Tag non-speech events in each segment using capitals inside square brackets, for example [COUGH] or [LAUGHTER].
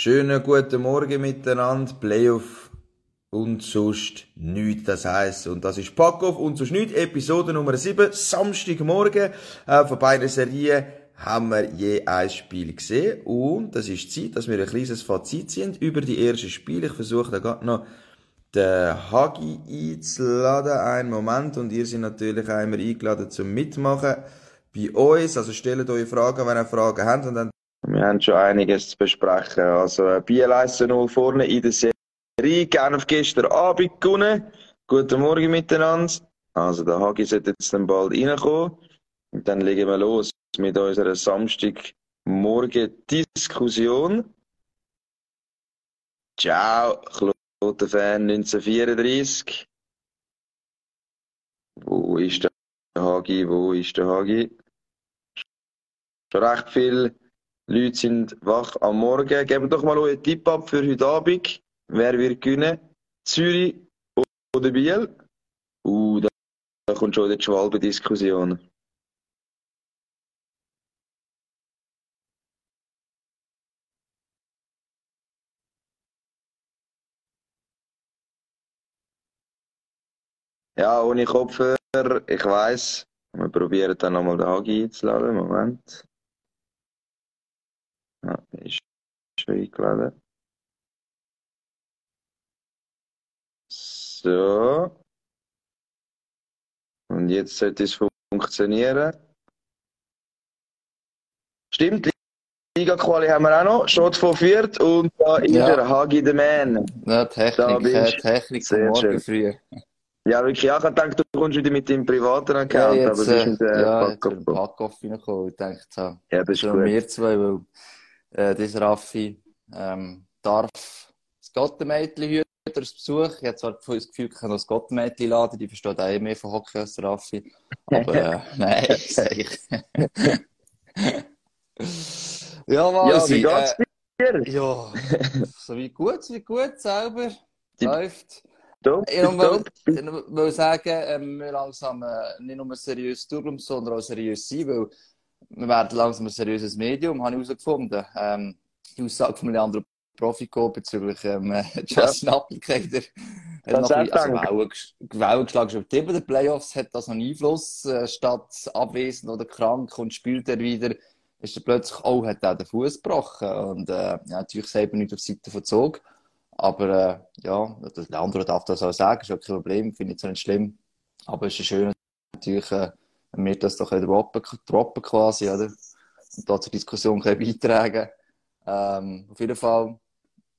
Schönen guten Morgen miteinander. Playoff und sonst nichts, das heisst. Und das ist Packoff und sonst nichts, Episode Nummer 7, Samstagmorgen. Äh, von beiden Serien haben wir je ein Spiel gesehen. Und das ist Zeit, dass wir ein kleines Fazit ziehen über die ersten Spiele. Ich versuche da gerade noch den Hagi einzuladen. Einen Moment. Und ihr seid natürlich einmal eingeladen zum Mitmachen bei uns. Also stellt eure Fragen, wenn ihr Fragen habt. Und dann wir haben schon einiges zu besprechen. Also, Biel 1-0 vorne in der Serie. Gerne auf gestern Abend gewonnen. Guten Morgen miteinander. Also, der Hagi sollte jetzt dann bald reinkommen. Und dann legen wir los mit unserer Samstagmorgen-Diskussion. Ciao, Kloten-Fan 1934. Wo ist der Hagi? Wo ist der Hagi? Schon recht viel Leute sind wach am Morgen. Gebt doch mal euren Tipp ab für heute Abend. Wer wird gewinnen? Zürich oder Biel? Uh, da, da kommt schon die Schwalbe-Diskussion. Ja, ohne Kopfhörer, ich weiß. Wir probieren dann nochmal den Hagi einzuladen. Moment. Ja, ist schon eingeladen. So. Und jetzt sollte es funktionieren. Stimmt, Liga-Quali haben wir auch noch. Schott von Viert und da ist Ja. der Hagi the Man. Ja, Technik, bist äh. Technik Sehr vom schön. Morgen früh. Ja, wirklich. Ja, ich hab gedacht, du kommst wieder mit deinem privaten Ja, Account, aber jetzt, bist äh, mit der ja, jetzt Pack ein Packoff reingekommen. Ich dachte, so, Ja, das ist gut. wir zwei, weil äh, dieser Raffi ähm, darf das Gottenmädchen hüten als Besuch. Ich habe zwar das Gefühl, ich kann noch das Gottenmädchen laden, die versteht auch mehr von Hockey als Raffi. Aber äh, [LAUGHS] nein, [LAUGHS] ich. [LAUGHS] ja, Ja, Walsi, wie geht's äh, dir? ja, so wie gut, wie gut, selber. Läuft. Top, Ich will, sagen, ähm, wir langsam äh, nicht nur seriös durchbleiben, sondern auch seriös sein, weil wir werden langsam ein seriöses Medium, habe ich herausgefunden. Ähm, die Aussage von einem anderen Profiko bezüglich ähm, [LAUGHS] äh, Justin Applicator hat Kannst noch ein bisschen, also geschlagen. Schon über den Playoffs hat das noch einen Einfluss. Äh, statt abwesend oder krank und spielt er wieder, ist er plötzlich, oh, hat er den Fuß gebrochen. Und äh, ja, natürlich selber nicht auf die Seite Zug. Aber äh, ja, der andere darf das auch sagen, ist auch kein Problem, finde ich so nicht schlimm. Aber es ist schön, natürlich, äh, wir das doch droppen, droppen quasi, oder? Und da zur Diskussion beitragen ähm, Auf jeden Fall,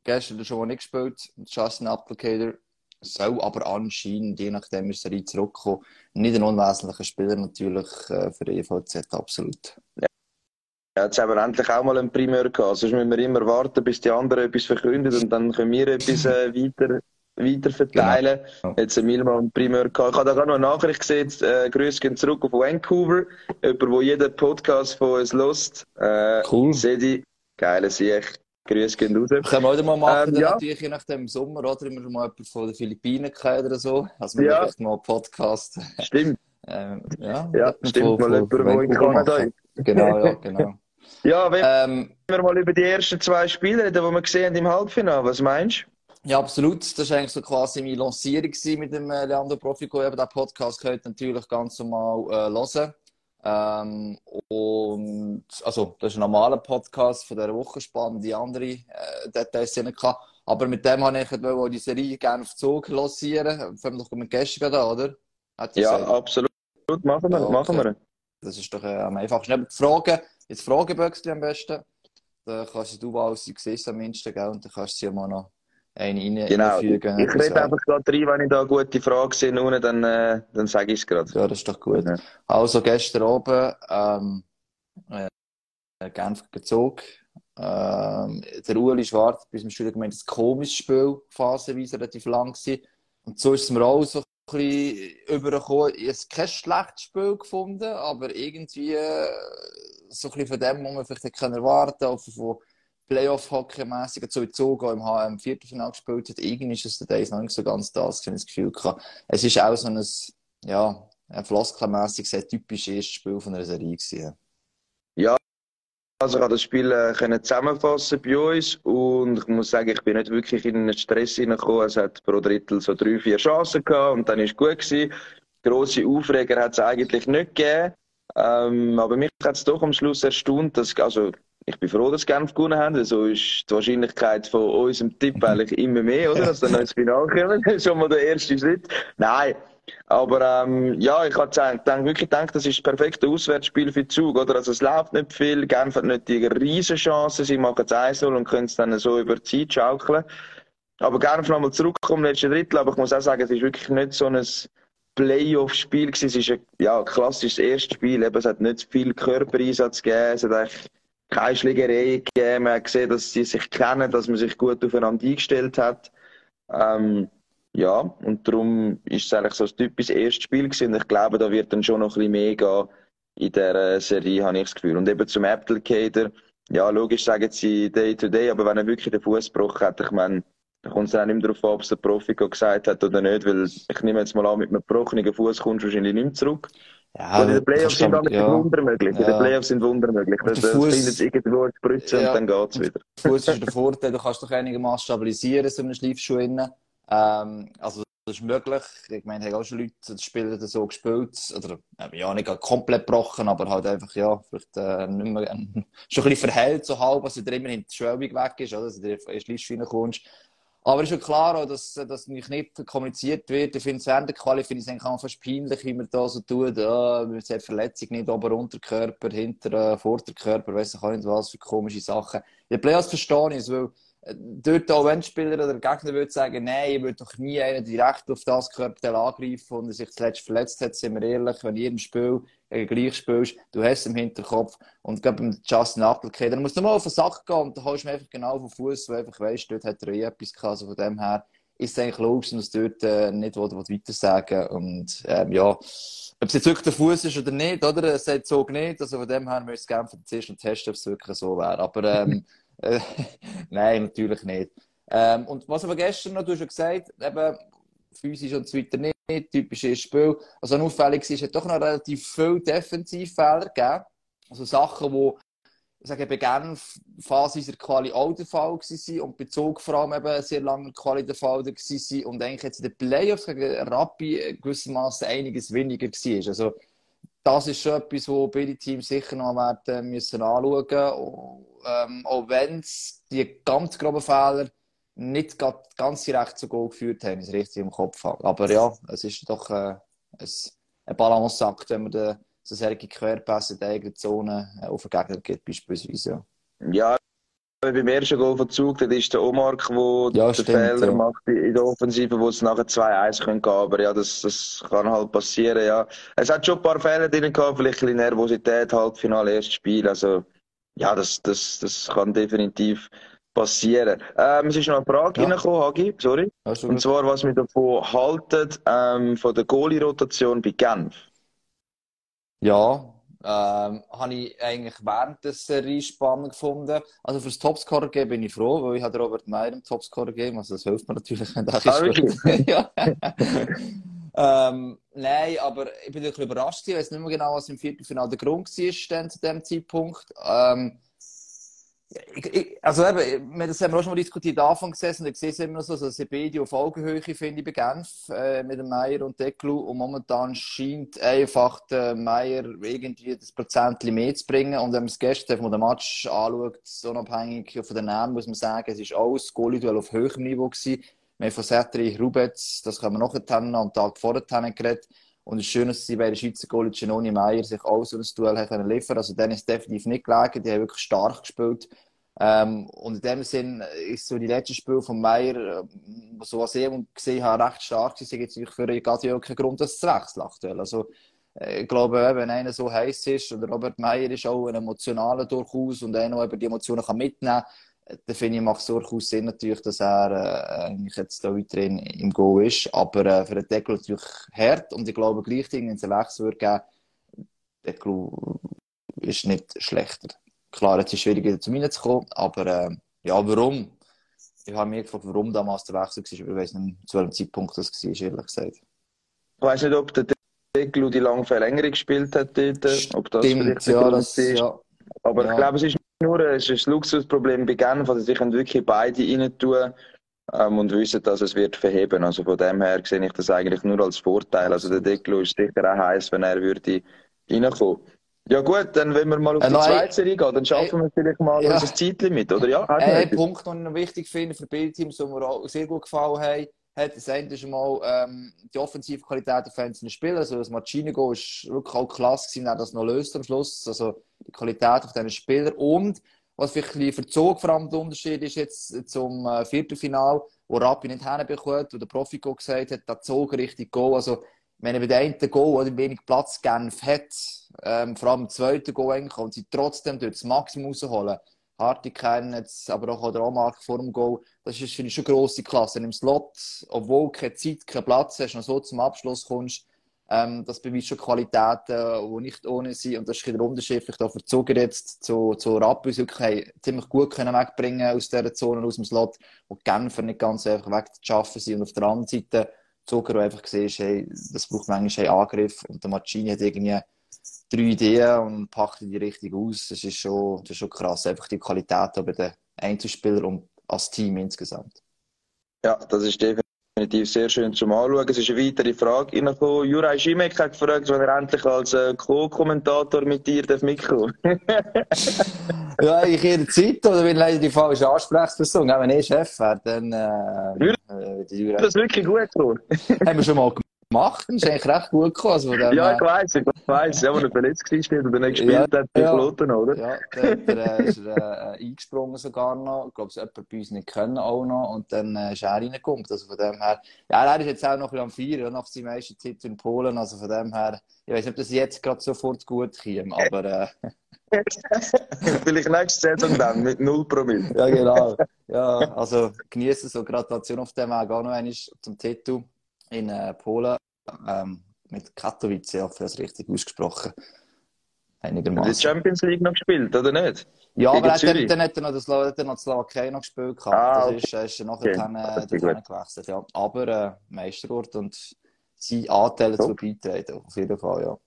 gestern er schon mal nicht gespielt, Justin Applicator, soll aber anscheinend, je nachdem, wie er zurückkommt, nicht ein unwesentlicher Spieler natürlich äh, für die EVZ, absolut. Ja, jetzt haben wir endlich auch mal einen Primär gehabt. Sonst müssen wir immer warten, bis die anderen etwas verkünden und dann können wir etwas äh, weiter, weiter verteilen. Genau. Jetzt haben wir mal einen Primär gehabt. Ich habe da gerade noch eine Nachricht gesehen. Äh, Grüße gehen zurück auf Vancouver. Jemand, der jeden Podcast von uns lost. Äh, Cool. Sedi, geile Sicht. Grüße gehen raus. Können wir auch mal machen, Ähm, ja. natürlich je nachdem im Sommer, oder? Immer mal jemanden von den Philippinen kennen oder so. Also, wir Ja. vielleicht mal einen Podcast. Stimmt, [LAUGHS] ähm, ja, ja, stimmt. von- Mal jemand, von der in Kanada machen. ist. Genau, ja, genau. [LAUGHS] Ja, wenn ähm, wir mal über die ersten zwei Spiele reden, die wir gesehen haben im Halbfinale. Was meinst du? Ja, absolut. Das war eigentlich so quasi meine Lancierung mit dem äh, Leandro Profico. Eben, den Podcast könnt ihr natürlich ganz normal äh, hören. Ähm, und, also, das ist ein normaler Podcast von dieser Woche, spannende andere äh, Details drin gehabt. Aber mit dem habe ich auch die Serie gerne auf Zug lancieren. Fangen wir doch mit gestern oder? Ja, gesagt. absolut. Machen wir, Ja, machen okay. wir. Das ist doch äh, am einfachsten. Aber die Fragen, jetzt Frageböckchen am besten. Da kannst du als sie siehst am gell? Und dann kannst du sie mal noch eine rein, Genau. reinfügen. Ich rede einfach gerade rein, wenn ich da gute Fragen sehe, dann, äh, dann sage ich es gerade. Ja, das ist doch gut. Ja. Also gestern oben, ähm, äh, Genf gezogen. Ähm, der Ueli Schwarz bis zum Studio gemeint, das komisches Spiel, phasenweise relativ lang gewesen. Und so ist es mir auch so ein bisschen übergekommen. Ich habe kein schlechtes Spiel gefunden, aber irgendwie äh, so ein bisschen von dem, was man vielleicht hätte erwarten können, von Playoff-Hockey-mässig, so wie Zug auch im HM Viertelfinale gespielt hat. Irgendwie ist es der Days noch nicht so ganz das, ich das Gefühl gehabt. Es ist auch so ein, ja, ein floskelmässig sehr typisch erstes Spiel von einer Serie gewesen. Ja, Also ich habe das Spiel äh, zusammenfassen bei uns und ich muss sagen, ich bin nicht wirklich in einen Stress hineingekommen. Es hat pro Drittel so drei, vier Chancen gehabt und dann ist es gut gewesen. Grosse Aufreger hat es eigentlich nicht gegeben. Ähm, aber mich hat es doch am Schluss erstaunt, dass, also ich bin froh, dass Genf gewonnen haben, so ist die Wahrscheinlichkeit von unserem Tipp mhm. eigentlich immer mehr, oder? Dass dann noch ins Finale kommen. Das [LAUGHS] ist schon mal der erste Schritt. Nein, aber ähm, ja, ich habe wirklich gedacht, das ist das perfekte Auswärtsspiel für Zug. Oder? Also es läuft nicht viel, Genf hat nicht die riesen Chancen, sie machen es 1 und können es dann so über die Zeit schaukeln. Aber Genf nochmal zurückkommen, letzte Drittel, aber ich muss auch sagen, es ist wirklich nicht so ein Playoff-Spiel. Es ist ein ja, klassisches erstes Spiel, Eben, es hat nicht viel Körpereinsatz gegeben, es hat eigentlich keine Schlägerei gegeben, man hat gesehen, dass sie sich kennen, dass man sich gut aufeinander eingestellt hat. Ähm, ja, und darum ist es eigentlich so ein typisches erstes Spiel gewesen. Ich glaube, da wird dann schon noch ein bisschen mehr gehen in dieser Serie, habe ich das Gefühl. Und eben zum Applicator, ja, logisch sagen sie Day to Day, aber wenn er wirklich den Fuß gebrochen hat, ich meine, da kommt es auch nicht mehr darauf an, ob es der Profi gesagt hat oder nicht, weil ich nehme jetzt mal an, mit einem gebrochenen Fuß kommst du wahrscheinlich nicht mehr zurück. Ja, und in den Playoffs sind dann ja. Wunder möglich. Ja. In den Playoffs sind Wunder möglich. Das, das findet irgendwo Spritze ja. und dann geht es wieder. [LAUGHS] Fuß ist der Vorteil, du kannst doch einigermaßen stabilisieren, so einen Schleifschuh innen. Ähm, also, das ist möglich. Ich meine, haben auch schon Leute, die Spieler so gespielt. Oder, äh, ja, nicht komplett gebrochen, aber halt einfach, ja, vielleicht äh, nicht mehr, äh, [LAUGHS] schon ein bisschen verheilt, so halb, dass er immer in die Schwellung weg ist, oder? Dass du in die Schleifschuh reinkommst. Aber ist ja klar, auch, dass, dass nicht kommuniziert wird. Ich finde es während der Quali finde ich es eigentlich fast peinlich, wie man da so tut. Ja, man sieht Verletzung nicht, Ober- Unterkörper, Hinter-, Vorderkörper, weiss ich auch nicht was für komische Sachen. In den Playoffs verstehe ich weil äh, dort auch wenn Spieler oder Gegner würde sagen, nein, ich würde doch nie einen direkt auf das Körperteil angreifen und er sich zuletzt verletzt hat, sind wir ehrlich, wenn im Spiel gegen gleich spielst, du hast es im Hinterkopf und gerade beim Justin Appelke, dann musst du mal auf den Sack gehen und dann holst du mir einfach genau den Fuß, weil einfach weißt, dort hat er eh etwas gehabt, also von dem her ist es eigentlich logisch, dass dort äh, nicht will, will weiter sagen und ähm, ja, ob es jetzt wirklich der Fuß ist oder nicht, oder? Es sagt so nicht, also von dem her müsste ich gerne zuerst testen, ob es wirklich so wäre, aber ähm, äh, [LAUGHS] Nein, natürlich nicht. Ähm, und was aber gestern noch, du hast ja gesagt, eben, physisch und so weiter nicht, typisches Spiel. Also auffällig ist, es hat doch noch relativ viele Defensivfehler gegeben. Also Sachen, die sage, bei Genf Phase der Quali auch der Fall waren und bei Zug vor allem eben sehr lange Quali der Fall war und eigentlich jetzt in den Playoffs gegen Rappi gewissermaßen einiges weniger war. Also das ist schon etwas, wo beide Teams sicher noch werden müssen anschauen. Ähm, auch wenn es die ganz groben Fehler nicht ganz direkt zu Goal geführt haben, ist richtig im Kopf habe. Aber ja, es ist doch äh, ein, ein Balanceakt, wenn man den, so solche Querpässe in der eigenen Zone äh, auf den Gegner gibt, beispielsweise. Ja. beim ersten Goal von Zug, das ist der Omark, der ja, den stimmt, Fehler ja. macht in der Offensive, wo es nachher 2-1 gehen können. Aber ja, das, das kann halt passieren, ja. Es hat schon ein paar Fehler drin gehabt, vielleicht ein bisschen Nervosität, halt, Finale, erstes Spiel. Also, ja, das, das, das kann definitiv passieren. Ähm, es ist noch eine Frage ja. reingekommen, Hagi, sorry. Und zwar, was wir davon halten, ähm, von der Goalie-Rotation bei Genf. Ja, ähm, habe ich eigentlich während der Serie spannend gefunden. Also fürs Topscorer geben bin ich froh, weil ich habe Robert Meyer im Topscorer gegeben, also das hilft mir natürlich, wenn [LAUGHS] ja. [LAUGHS] ähm, nein, aber ich bin wirklich überrascht. Ich weiß nicht mehr genau, was im Viertelfinale der Grund war zu dem Zeitpunkt. Ähm, ich, also eben, wir das haben wir auch schon mal diskutiert, Anfang gesessen, ich sehe es immer so, dass beide auf Augenhöhe, finde ich, bei Genf, äh, mit dem Meier und Deklu, und momentan scheint einfach der Meier irgendwie das Prozent mehr zu bringen, und wenn man es gestern von dem Match anschaut, unabhängig von den Namen, muss man sagen, es ist alles Goalie-Duell auf höherem Niveau gewesen. Wir haben von Setri, Rubetz, das können wir noch haben, am Tag vorher geredet, und es ist schön, dass sie bei den Schweizer Goalie Genoni Meier sich auch so ein Duell liefern Also, denen ist definitiv nicht gelegen. Die haben wirklich stark gespielt. Ähm, und in dem Sinn ist so die letzte Spiel von Meier, äh, so was ich gesehen habe, recht stark. Sie gibt natürlich für Gadio keinen Grund, das zu wechseln aktuell. Also, äh, ich glaube, wenn einer so heiß ist, oder Robert Meier ist auch ein emotionaler durchaus und einer, der die Emotionen mitnehmen kann, dann finde ich, macht es durchaus Sinn natürlich, dass er äh, eigentlich jetzt da weiterhin im Go ist. Aber äh, für den Deckel natürlich hart und ich glaube gleichzeitig, wenn es einen Wechsel würde geben, Deckel ist nicht schlechter. Klar, jetzt ist es schwieriger, zu mir zu kommen, aber äh, ja, warum? Ich habe mich gefragt, warum damals der Wechsel war, aber ich weiß nicht, zu welchem Zeitpunkt das war, ehrlich gesagt. Ich weiß nicht, ob der Deckel die lange Verlängerung gespielt hat dort, ob das Stimmt, vielleicht ja, das, ist. Ja. Aber ja. ich glaube, es ist nur, es ist ein Luxusproblem bei Genf, also sie können wirklich beide rein tun ähm, und wissen, dass es wird verheben. Also von dem her sehe ich das eigentlich nur als Vorteil. Also der Declo ist sicher auch heiß, wenn er würde reinkommen. Ja gut, dann wenn wir mal auf äh, die nein, zweite Serie gehen, dann schaffen wir vielleicht mal ja. unser Zeitlimit, oder? Ja, ein Punkt, den ich noch wichtig finde für Bildteams, die mir auch sehr gut gefallen haben, hat, das ist mal ähm, die offensive Qualität der einzelnen Spieler. Also das Machinigo ist wirklich auch klasse gewesen, das noch löst am Schluss. Also die Qualität auf diesen Spielern. Und was vielleicht ein bisschen verzog, vor allem der Unterschied ist jetzt zum äh, Viertelfinal, wo Rappi nicht hinbekommt, wo der Profiko gesagt hat, der Zog richtig Go. Also, wenn er bei den einen Goal oder wenig Platz Genf hat, ähm, vor allem im zweiten Goal eigentlich, und sie trotzdem dort das Maximum rausholen, Hartigkeiten, jetzt, aber auch der Amark vor dem Goal. Das ist, finde ich, schon grosse Klasse. Im Slot, obwohl du keine Zeit, keinen Platz hast, noch so zum Abschluss kommst, ähm, das beweist schon Qualitäten, die nicht ohne sind. Und das ist der Unterschied vielleicht auch für Zuger jetzt zu, zu Rappus wirklich ziemlich gut können wegbringen aus dieser Zone, aus dem Slot, wo die Genfer nicht ganz einfach wegzuschaffen sind. Und auf der anderen Seite wo einfach gesehen hey, das braucht manchmal einen Angriff. Und der Mancini hat irgendwie drei Ideen und packt die richtig aus. Das ist schon, das ist schon krass. Einfach die Qualität bei den Einzelspielern und als Team insgesamt. Ja, das ist definitiv sehr schön zum Anschauen. Es ist eine weitere Frage reingekommen. Juraj Schimek hat gefragt, wenn er endlich als äh, Co-Kommentator mit dir mitkommen [LAUGHS] Ja, ich der Zeit, oder wenn leider die falsche Ansprechperson, wenn ich Chef wäre, dann äh, äh, Das ist wirklich gut so. Haben wir schon mal gemacht gemacht. Das ist eigentlich recht gut gekommen. Also ja, ich weiss, ich weiss. Ja, wo er verletzt war und dann nicht gespielt ja, hat, die ja. Floten, oder? Ja, der, der ist er, äh, eingesprungen sogar noch. Ich glaube, es jemand bei uns nicht können auch noch. Und dann äh, ist er reingekommen. Also von dem her, ja, er ist jetzt auch noch ein bisschen am Feiern, nach seiner meisten Zeit in Polen. Also von dem her, ich weiß nicht, ob das jetzt gerade sofort gut käme, aber... Äh, [LAUGHS] Vielleicht nächste Saison dann mit 0 Promille. ja, genau. Ja, also genießen so Gratulation auf dem Weg auch noch einmal zum Titel in äh, Polen ähm, mit Katowice, ich hoffe, das richtig ausgesprochen. Einigermaßen. Die Champions League noch gespielt, oder nicht? Ja, Gegen aber dann, dann hat er noch, das, hat er noch die Slowakei noch gespielt. Gehabt. Ah, das ist, ist nachher okay. dann, äh, gewechselt. Ja. Aber äh, Meisterort und sein Anteil dazu beitragen, auf jeden Fall, ja.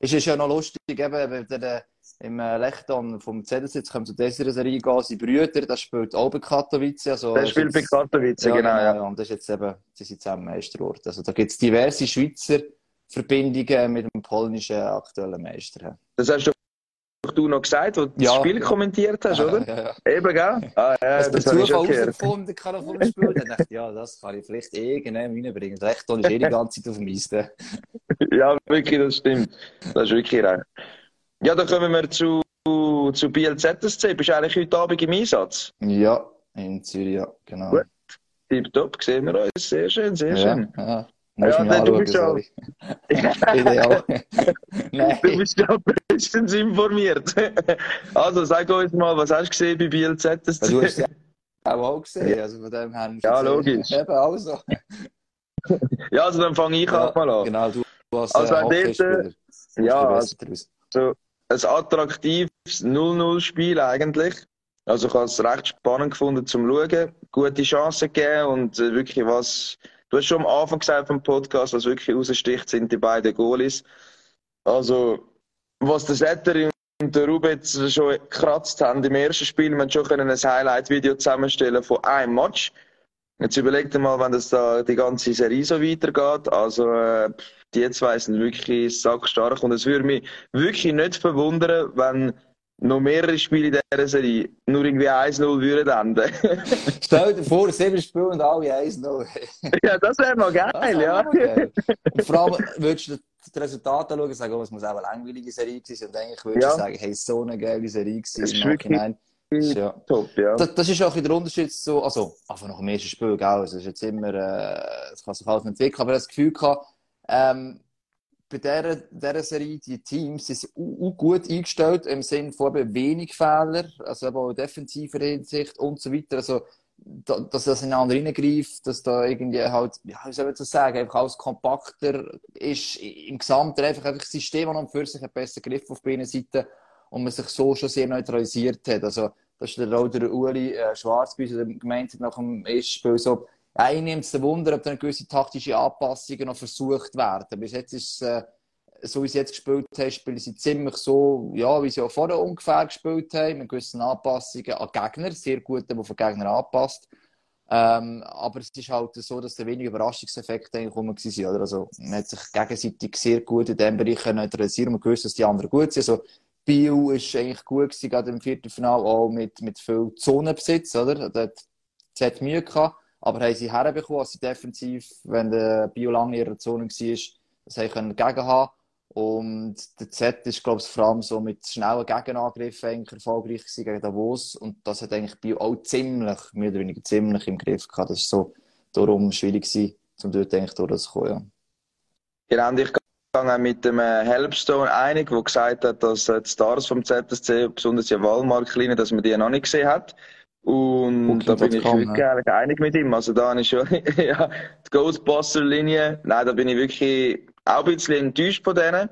Es ist ja noch lustig, eben, wenn der, im äh, Lechton vom ZSC kommt zu dieser Serie gehen, seine Brüder, das spielt auch bei Katowice. Also, der spielt bei Katowice, ja, genau, ja. Und das ist jetzt eben, sie sind zusammen Meisterort. Also da gibt es diverse Schweizer Verbindungen mit dem polnischen aktuellen Meister. Das hast du du noch gesagt, wo du ja, das Spiel ja. kommentiert hast, oder? [LAUGHS] Ja, ja. Eben, gell? Ah, ja, das, das ich schon herausgefunden, kann er von dem Spiel. Dann dachte ich, ja, das kann ich vielleicht irgendwann reinbringen. Lechton ist eh die ganze Zeit auf dem Eis. [LAUGHS] ja, wirklich, das stimmt. Das ist wirklich recht. Ja, dann kommen wir zu, zu Biel ZSC. Bist du eigentlich heute Abend im Einsatz? Ja, in Zürich, ja, genau. Gut. Tipptopp, sehen wir uns. Sehr schön, sehr schön. Ja. Muss ja, dann, du bist ja. Ideal. [LAUGHS] Nein. Du bist ja bestens informiert. [LAUGHS] also sag uns mal, was hast du gesehen bei Biel ZSC? Du hast ja auch, auch gesehen, also von dem her. Ja, logisch. Eben, also. [LAUGHS] ja, also dann fange ich ja, auch mal an. Genau, du hast also, äh, dort, ja, also, so ein attraktives 0-0-Spiel eigentlich. Also ich habe es recht spannend gefunden zum Schauen. Gute Chancen gegeben und äh, wirklich was, du hast schon am Anfang gesagt vom Podcast, was wirklich raussticht, sind die beiden Goalies. Also, was der Setter und der Rubitz schon gekratzt haben im ersten Spiel, wir schon ein Highlight-Video zusammenstellen von einem Match. Jetzt überlegt mal, wenn das da die ganze Serie so weitergeht. Also, äh, die zwei sind wirklich sackstark und es würde mich wirklich nicht verwundern, wenn noch mehrere Spiele in dieser Serie nur irgendwie 1-0 würden enden. [LAUGHS] Stell dir vor, sieben Spiele und alle 1-0. [LAUGHS] ja, das wäre mal geil, ja. Geil. Und vor allem würdest du die Resultate anschauen und sagen, oh, es muss auch eine langweilige Serie sein. Und eigentlich würdest ja. du sagen, hey, so eine geile Serie gewesen. Ist wirklich ja. top, ja. Das, das, ist auch der Unterschied zu, also, einfach nach dem ersten Spiel, gell, also, es ist jetzt immer, äh, es kann sich alles entwickeln, aber ich habe das Gefühl gehabt, ähm, bei dieser, dieser Serie, die Teams, sind gut eingestellt, im Sinne von wenig Fehler, also eben auch defensiver Hinsicht und so weiter. Also, da, dass das ineinander reingreift, dass da irgendwie halt, ja, wie soll ich das sagen, einfach alles kompakter ist, im Gesamten einfach, einfach das System an und für sich einen besseren Griff auf beiden Seiten und man sich so schon sehr neutralisiert hat. Also, das ist der, auch der Uli äh, Schwarz bei uns gemeint hat nach dem ersten Spiel so, ja, nehme es Wunder, ob dann gewisse taktische Anpassungen noch versucht werden. Bis jetzt ist äh, so wie sie jetzt gespielt haben, spielen sie ziemlich so, ja, wie sie auch vorher ungefähr gespielt haben, mit gewissen Anpassungen an Gegner, sehr gut, der von Gegner anpasst. Ähm, aber es ist halt so, dass der wenige Überraschungseffekte rum waren. Also, man hat sich gegenseitig sehr gut in diesem Bereich neutralisieren und gewusst, dass die anderen gut sind. Also, Bio ist eigentlich gut gewesen, gerade im Viertelfinale, auch mit, mit viel Zonenbesitz, oder? Dort hat Mühe gehabt, aber haben sie herbekommen, als sie defensiv, wenn der Bio lange in ihrer Zone war, das haben. Und der Z ist, glaube ich, vor allem so mit schnellen Gegenangriffen eigentlich erfolgreich gewesen gegen Davos. Und das hat eigentlich Bio auch ziemlich, mehr oder weniger ziemlich im Griff gehabt. Das war so darum schwierig gewesen, um dort eigentlich durchzukommen, ja. Genau, und ich gehe mit dem äh, Helpstone einig, der gesagt hat, dass äh, die Stars vom ZSC, besonders die Wallmark-Linie, dass man die noch nicht gesehen hat. Und okay, da bin ich wirklich ne? einig mit ihm. Also da habe ich schon, [LAUGHS] ja, die Ghostbuster-Linie, nein, da bin ich wirklich auch ein bisschen enttäuscht von denen.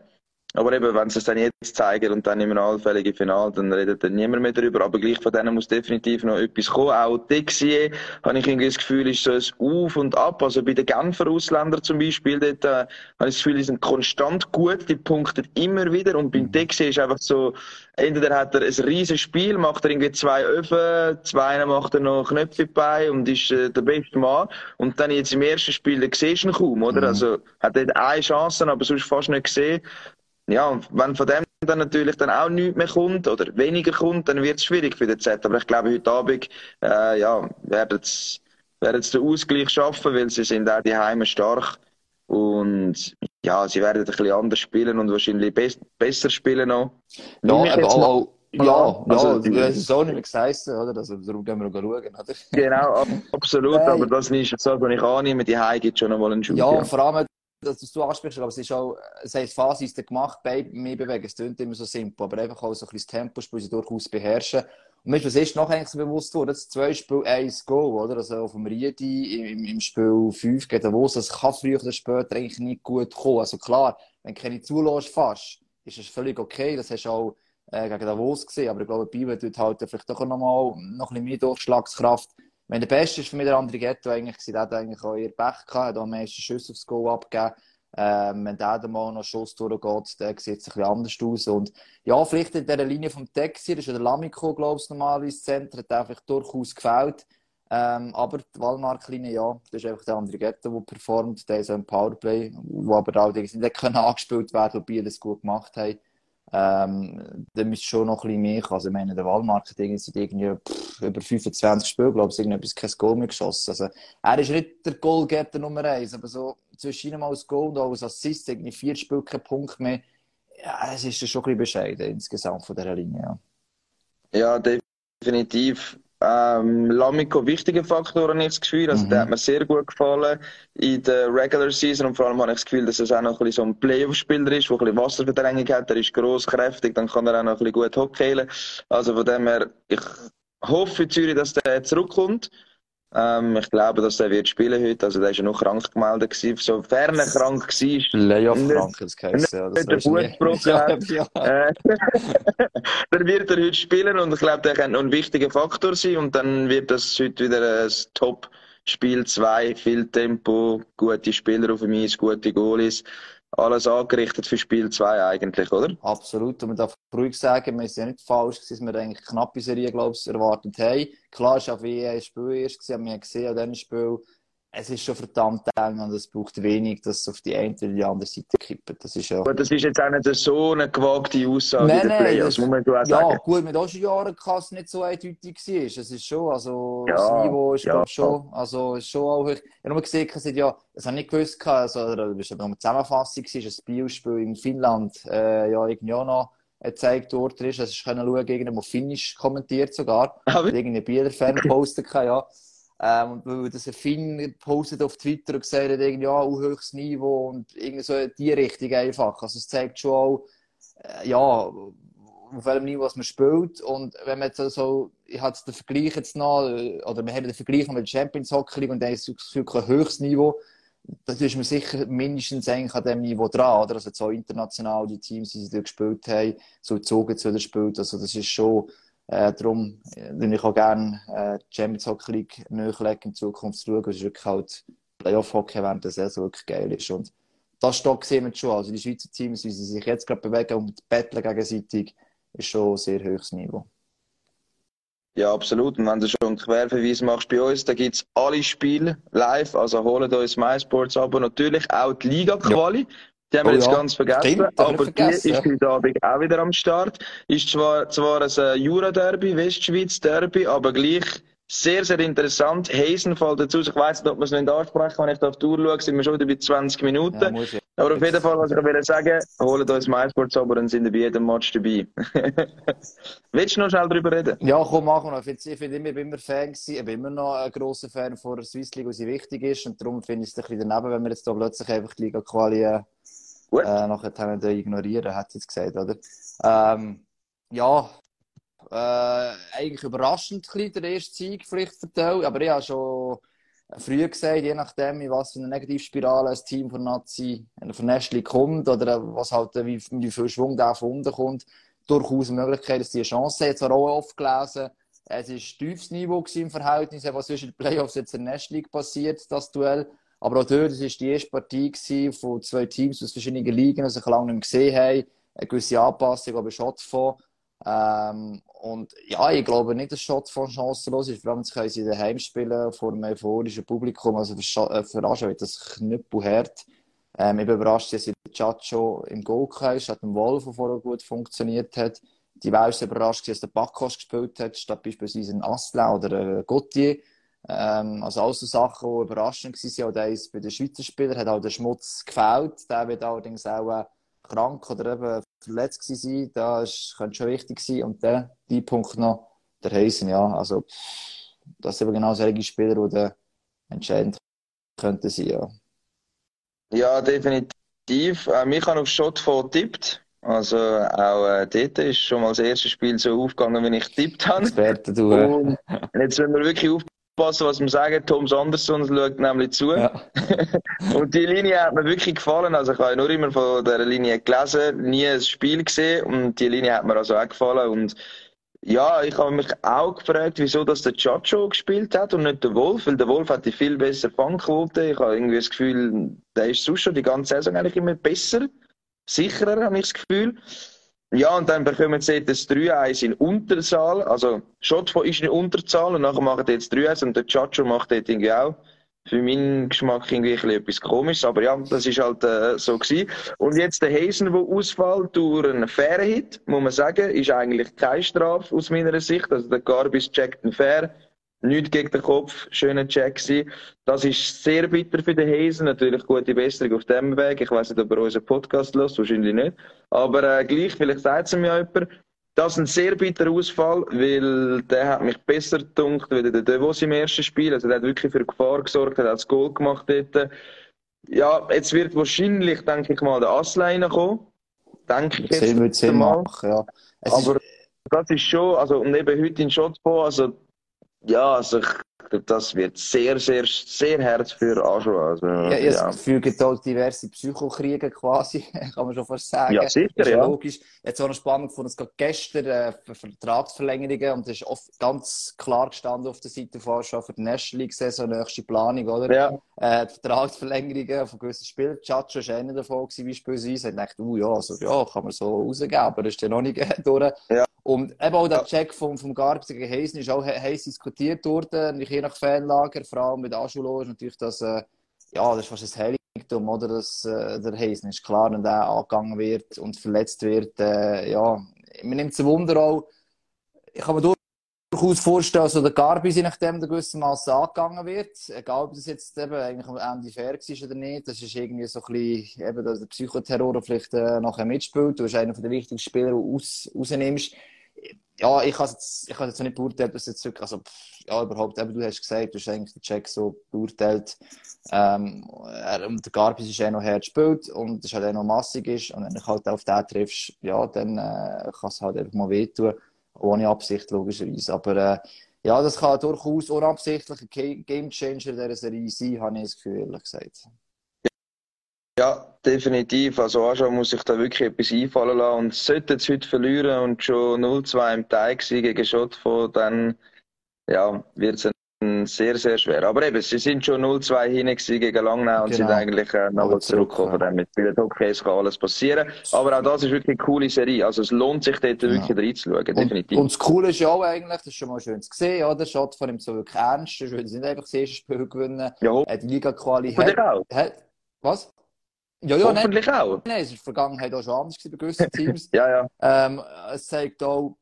Aber eben, wenn sie es dann jetzt zeigen und dann im allfälligen Finale, dann redet dann niemand mehr darüber. Aber gleich von denen muss definitiv noch etwas kommen. Auch Dexie, habe ich irgendwie das Gefühl, ist so ein Auf und Ab. Also bei den Genfer Ausländern zum Beispiel, dort, äh, habe ich das Gefühl, die sind konstant gut, die punkten immer wieder. Und beim mhm. Dexie ist einfach so, entweder hat er ein riesiges Spiel, macht er irgendwie zwei Öfen, zwei macht er noch Knöpfe bei und ist äh, der beste Mann. Und dann jetzt im ersten Spiel, da siehst du ihn kaum, oder? Mhm. Also, hat er eine Chance, aber sonst fast nicht gesehen ja, und wenn von dem dann natürlich dann auch nichts mehr kommt oder weniger kommt, dann wird es schwierig für den Z. Aber ich glaube, heute Abend äh, ja, werden sie den Ausgleich schaffen, weil sie sind auch die Heime stark und ja, sie werden ein bisschen anders spielen und wahrscheinlich be besser spielen noch. Ja, aber auch, auch, ja, also, ja, ja, es ist auch nicht mehr gesagt, oder? Also, darum gehen wir noch schauen, oder? Genau, absolut, hey. aber das ist so, was ich annehme, die Heim gibt schon noch mal einen Schub. Ja, ja. vor allem dass du ansprichst, aber es ist auch, es heißt Phasis gemacht, bei mir bewegen, es klingt immer so simpel, aber einfach auch so ein bisschen das Tempospiel sie durchaus beherrschen. Und mir ist was ist noch eigentlich bewusst geworden, das zwei Spiel, eins Go, oder? Also auf dem Riedi im, im Spiel 5 gegen Davos, das kann früher oder später eigentlich nicht gut kommen. Also klar, wenn du keine zulässt fast, ist das völlig okay, das hast du auch äh, gegen Davos gesehen, aber ich glaube, Biber tut halt vielleicht doch noch mal noch ein bisschen mehr Durchschlagskraft wenn der Beste ist für mich der andere Ghetto eigentlich, der hat eigentlich auch ihr Pech gehabt, hat am meisten Schüsse aufs Goal abgegeben. Ähm, wenn der mal noch Schuss durchgeht, dann sieht es ein bisschen anders aus. Und ja, vielleicht in dieser Linie vom Texi, das ist ja der Lamico, glaube ich, normalerweise Center, hat einfach durchaus gefällt. Ähm, aber die Wallmark-Linie, ja, das ist einfach der andere Ghetto, der performt. Der ist ein Powerplay, wo aber allerdings nicht [LAUGHS] angespielt werden, wobei das gut gemacht haben. Ähm, da müsste schon noch ein bisschen mehr. Also, ich meine, der hat irgendwie, irgendwie pff, über 25 Spiele, glaube ich, irgendetwas kein Goal mehr geschossen. Also, er ist nicht der Goalgetter Nummer 1, aber so zwischen ihm als Goal und als Assist, irgendwie vier Spiele kein Punkt mehr. Ja, es ist schon ein bisschen bescheiden insgesamt von dieser Linie. Ja, ja definitiv. Ähm, Lamico, wichtiger Faktor, habe ich das Gefühl. Also, mhm. der hat mir sehr gut gefallen in der Regular Season. Und vor allem habe ich das Gefühl, dass er auch noch ein bisschen so ein Playoff-Spieler ist, der ein bisschen Wasserverdrängung hat. Er ist gross, kräftig, dann kann er auch noch ein bisschen gut hockeylen. Also, von dem her, ich hoffe für Zürich, dass der zurückkommt. Ähm, ich glaube, dass er wird spielen heute. Also, der ist ja noch krank gemeldet gewesen. Sofern er krank war. Layoff-krank, das heisst, ja. Das der Fuß gebrochen hat. Ja, ja. Äh, [LAUGHS] dann wird er heute spielen und ich glaube, der kann noch ein wichtiger Faktor sein und dann wird das heute wieder ein Top Spiel 2, viel Tempo, gute Spieler auf dem Eis, gute Goalies alles angerichtet für Spiel 2 eigentlich, oder? Absolut. Und man darf ruhig sagen, wir sind ja nicht falsch dass wir eigentlich knappe Serie, glaube ich, erwartet haben. Klar, es war auch wie ein Spiel erst, wir haben gesehen an diesem Spiel, es ist schon verdammt eng und es braucht wenig, dass es auf die eine oder die andere Seite kippt. Das ist ja... Aber das ist jetzt auch nicht so eine gewagte Aussage nein, in den Playoffs, muss man auch sagen. Ja, gut, mit auch Jahren kann es nicht so eindeutig war. Es ist schon, also ja, das Niveau ist ja. glaube schon, also ist schon auch... Ich habe nur gesehen, es ja, das habe ich nicht gewusst, also, das war eine Zusammenfassung, ist ein Spielspiel in Finnland, äh, ja, irgendwie auch noch gezeigt worden ist. Also ich konnte schauen, irgendwo Finnisch kommentiert sogar. Aber... Irgendein Bieler-Fan postet, ja. Ähm, weil das ein Finn postet auf Twitter und gesagt hat, irgendwie, ja, höchstes Niveau und irgendwie so in die Richtung einfach. Also es zeigt schon auch, äh, ja, auf welchem Niveau man spielt. Und wenn man jetzt so, ich habe den Vergleich jetzt noch, oder wir haben den Vergleich mit der Champions Hockey League und da ist wirklich höchstes Niveau. Da ist man sicher mindestens eigentlich an dem Niveau dran, oder? Also so international die Teams, die sie dort gespielt haben, so gezogen zu gespielt. Also das ist schon, äh, darum würde ich auch gerne äh, die Champions Hockey League nachlegen in Zukunft zu schauen. Es ist wirklich halt Playoff-Hockey während der Saison wirklich geil ist. Und das steht sehen wir schon. Also die Schweizer Teams, wie sie sich jetzt gerade bewegen und betteln gegenseitig, ist schon sehr hohes Niveau. Ja, absolut. Und wenn du schon einen Querverweis machst bei uns, dann gibt es alle Spiele live. Also holen uns MySports aber natürlich auch die Liga-Quali. Ja. Die haben wir oh, jetzt ja. ganz vergessen. Stimmt, aber vergessen. die ist heute Abend auch wieder am Start. Ist zwar, zwar ein äh, Jura-Derby, Westschweiz-Derby, aber gleich sehr, sehr interessant. Heisen fällt dazu. Ich weiss nicht, ob wir es nicht ansprechen. Wenn ich da auf die Uhr schaue, sind wir schon wieder bei 20 Minuten. Ja, aber auf jeden Fall, was ich will sagen, holen uns MySports aber und sind bei jedem Match dabei. [LAUGHS] Willst du noch schnell darüber reden? Ja, komm, machen wir noch. Ich bin immer, immer Fan gewesen. Ich bin immer noch ein grosser Fan von der Swiss League, weil sie wichtig ist. Und darum finde ich es ein bisschen daneben, wenn wir jetzt da plötzlich einfach die Liga-Quali äh, äh, nachher ignorieren, hat jetzt gesagt, oder? Ähm, ja, äh, eigentlich überraschend der erste Sieg vielleicht verteilt, aber ich habe schon früher gesagt, je nachdem, in was für eine Negativspirale ein Team von Nazi, von Nestli kommt oder was halt, wie, wie viel Schwung da von unten kommt, durchaus eine Möglichkeit, dass die eine Chance haben. Jetzt auch oft gelesen, es war ein tiefes Niveau im Verhältnis, was zwischen den Playoffs jetzt in der Nest passiert, das Duell. Aber auch dort, das war die erste Partie von zwei Teams aus verschiedenen Ligen, die sich lange nicht gesehen haben. Eine gewisse Anpassung, aber schon von. Ähm, und ja, ich glaube nicht, dass Schott von chancenlos ist. Vor allem, können sie daheim spielen vor einem euphorischen Publikum. Also für, äh, für Aschen wird das knüppelhart. Ähm, ich bin überrascht, dass Chacho im Goal ist, hat dem Wolf, der vorher gut funktioniert hat. Die war überrascht, dass der Backos gespielt hat, statt beispielsweise ein Asla oder ein Gauthier. Ähm, also alles so Sachen, die überraschend waren. Auch eins bei den Schweizer Spielern hat auch der Schmutz gefällt. Der wird allerdings auch äh, krank oder eben verletzt sein. Das könnte schon wichtig sein. Und der, die Punkt noch, der Heisen, ja. Also, das sind eben genau solche Spieler, die entscheidend könnten sein, ja. Ja, definitiv. Ähm, ich habe auf Shot von tippt. Also auch äh, dort ist schon mal das erste Spiel so aufgegangen, wie ich tippt habe. Experte, du. Und jetzt müssen wir wirklich aufpassen aufpassen, was wir sagen. Tom Anderson schaut nämlich zu. Ja. [LAUGHS] und die Linie hat mir wirklich gefallen. Also ich habe nur immer von dieser Linie gelesen, nie ein Spiel gesehen und die Linie hat mir also auch gefallen. Und ja, ich habe mich auch gefragt, wieso das der Chacho gespielt hat und nicht der Wolf, weil der Wolf hat die viel besser Fangquote. Ich habe irgendwie das Gefühl, der ist sonst schon die ganze Saison eigentlich immer besser, sicherer, habe ich das Gefühl. Ja, und dann bekommen sie jetzt 3-1 in Unterzahl. Also, Schotfo ist in Unterzahl und nachher machen die jetzt 3-1 und der Chacho macht dort irgendwie auch. Für meinen Geschmack irgendwie etwas komisches, aber ja, das ist halt äh, so gewesen. Und jetzt der Hazen, der ausfällt durch einen fairen Hit, muss man sagen, ist eigentlich keine Strafe aus meiner Sicht. Also der Garbis checkt einen fair, Nichts gegen den Kopf, schöner Check gewesen. Das ist sehr bitter für den Hazen. Natürlich gute Besserung auf dem Weg. Ich weiß nicht, ob er unseren Podcast lässt, wahrscheinlich nicht. Aber äh, gleich, vielleicht sagt es mir jemand. Das ist ein sehr bitterer Ausfall, weil der hat mich besser gedunkt wie der Devos im ersten Spiel. Also der hat wirklich für Gefahr gesorgt, hat das Goal gemacht dort. Ja, jetzt wird wahrscheinlich, denke ich mal, der Asleiner kommen. Denke ich jetzt mal. Machen, ja. Aber das ist schon, also und eben heute in Schottbo, also ja, also ich glaube, das wird sehr, sehr, sehr hart für Aschua. Also, ja, ich ja. das Gefühl, gibt auch diverse Psychokriege quasi, [LAUGHS] kann man schon fast sagen. Ja, sicher, ist ja. Logisch. Jetzt auch noch spannend gefunden, es gab gestern äh, Vertragsverlängerungen und es ist oft ganz klar gestanden auf der Seite von Aschua für die National League-Saison, nächste Planung, oder? Ja. Äh, Vertragsverlängerungen von gewissen Spielen. Chacho war einer davon gewesen, beispielsweise. Ich dachte, uh, ja, also, ja, kann man so rausgeben, aber das ist ja noch nicht [LAUGHS] durch. Ja. Und eben auch der ja. Check vom, vom Garbs gegen Heisen ist auch heiß diskutiert worden, je nach Fanlager, vor allem mit Aschulo ist natürlich das, äh, ja, das ist fast ein Heiligtum, oder, dass äh, der Heisen ist. Klar, wenn der angegangen wird und verletzt wird, äh, ja, man nimmt es ein Wunder auch, ich kann mir durchaus vorstellen, dass also der Garbis, je nachdem, der gewissermaßen angegangen wird, egal ob das jetzt eben eigentlich am Ende fair war oder nicht, das ist irgendwie so ein bisschen, eben, dass der Psychoterror vielleicht äh, nachher mitspielt, du bist einer der wichtigsten Spieler, die du raus, rausnimmst, ja, ich kann jetzt, ich kann jetzt nicht beurteilen, dass jetzt wirklich, also, ja, überhaupt, eben, du hast gesagt, du hast eigentlich den Check so beurteilt, ähm, er, und der Garbis ist eh noch hart gespielt und es halt eh noch massig ist und wenn du halt auf den triffst, ja, dann äh, kann es halt einfach mal wehtun, ohne Absicht logischerweise, aber äh, ja, das kann durchaus unabsichtlich ein Game Changer in dieser Serie sein, habe ich das Gefühl, ehrlich gesagt. Ja, definitiv. Also Aja muss sich da wirklich etwas einfallen lassen. Und sollte es heute verlieren und schon 0-2 im Teig sein gegen Schotfo, dann ja, wird es sehr, sehr schwer. Aber eben, sie sind schon 0-2 hinten gegen Langnau und genau. sind eigentlich äh, nochmal zurückgekommen. Dem mit vielen Hockeys kann alles passieren. Aber auch das ist wirklich eine coole Serie. Also es lohnt sich dort ja. wirklich reinzuschauen, definitiv. Und, das Coole ist ja auch eigentlich, das ist schon mal schön zu sehen, oder? Schaut von ihm so wirklich ernst. Das ist nicht einfach das erste Spiel gewinnen. Ja. Äh, die Liga-Quali hat, hat, was? Ja, ja, Hoffentlich nein, auch. Nein, es war in der Vergangenheit auch schon anders bei gewissen [LAUGHS] Teams. ja, ja. Ähm, es zeigt auch,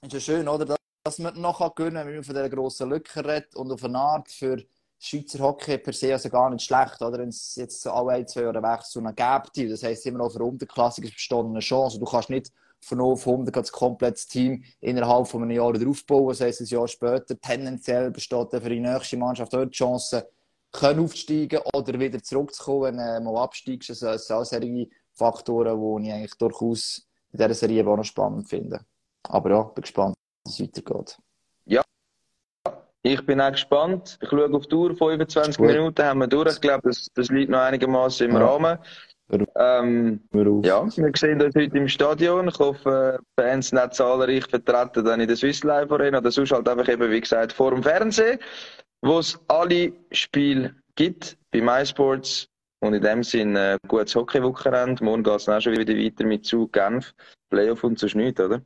es ist ja schön, oder, dass man noch gewinnen kann, wenn man von dieser grossen Lücke redet und auf eine Art für Schweizer Hockey per se also gar nicht schlecht, oder? Wenn es jetzt so alle ein, zwei Jahre wechselt und gibt, das heisst immer noch für Unterklassiker besteht eine Chance. Du kannst nicht von 0 auf 100 das komplette Team innerhalb von einem Jahr aufbauen. Das heisst, ein Jahr später tendenziell besteht für die nächste Mannschaft dort die Chance, können aufsteigen oder wieder zurückzukommen, wenn du mal absteigst. Also, das sind auch solche Faktoren, die ich eigentlich durchaus in dieser Serie auch noch spannend finde. Aber ja, bin gespannt, wie es weitergeht. Ja, ich bin auch gespannt. Ich schaue auf die Uhr, 25 Minuten haben wir durch. Ich glaube, das, das liegt noch einigermaßen im ja. Rahmen. Ähm, ja, wir sehen uns heute im Stadion. Ich hoffe, Fans nicht zahlreich vertreten dann in der Swiss Life Arena oder sonst halt einfach eben, wie gesagt, vor dem Fernsehen wo es alle Spiele gibt bei MySports. Und in dem Sinne, äh, gutes Hockeywochenende. Morgen geht es auch schon wieder weiter mit Zug Genf. Playoff und so nichts, oder?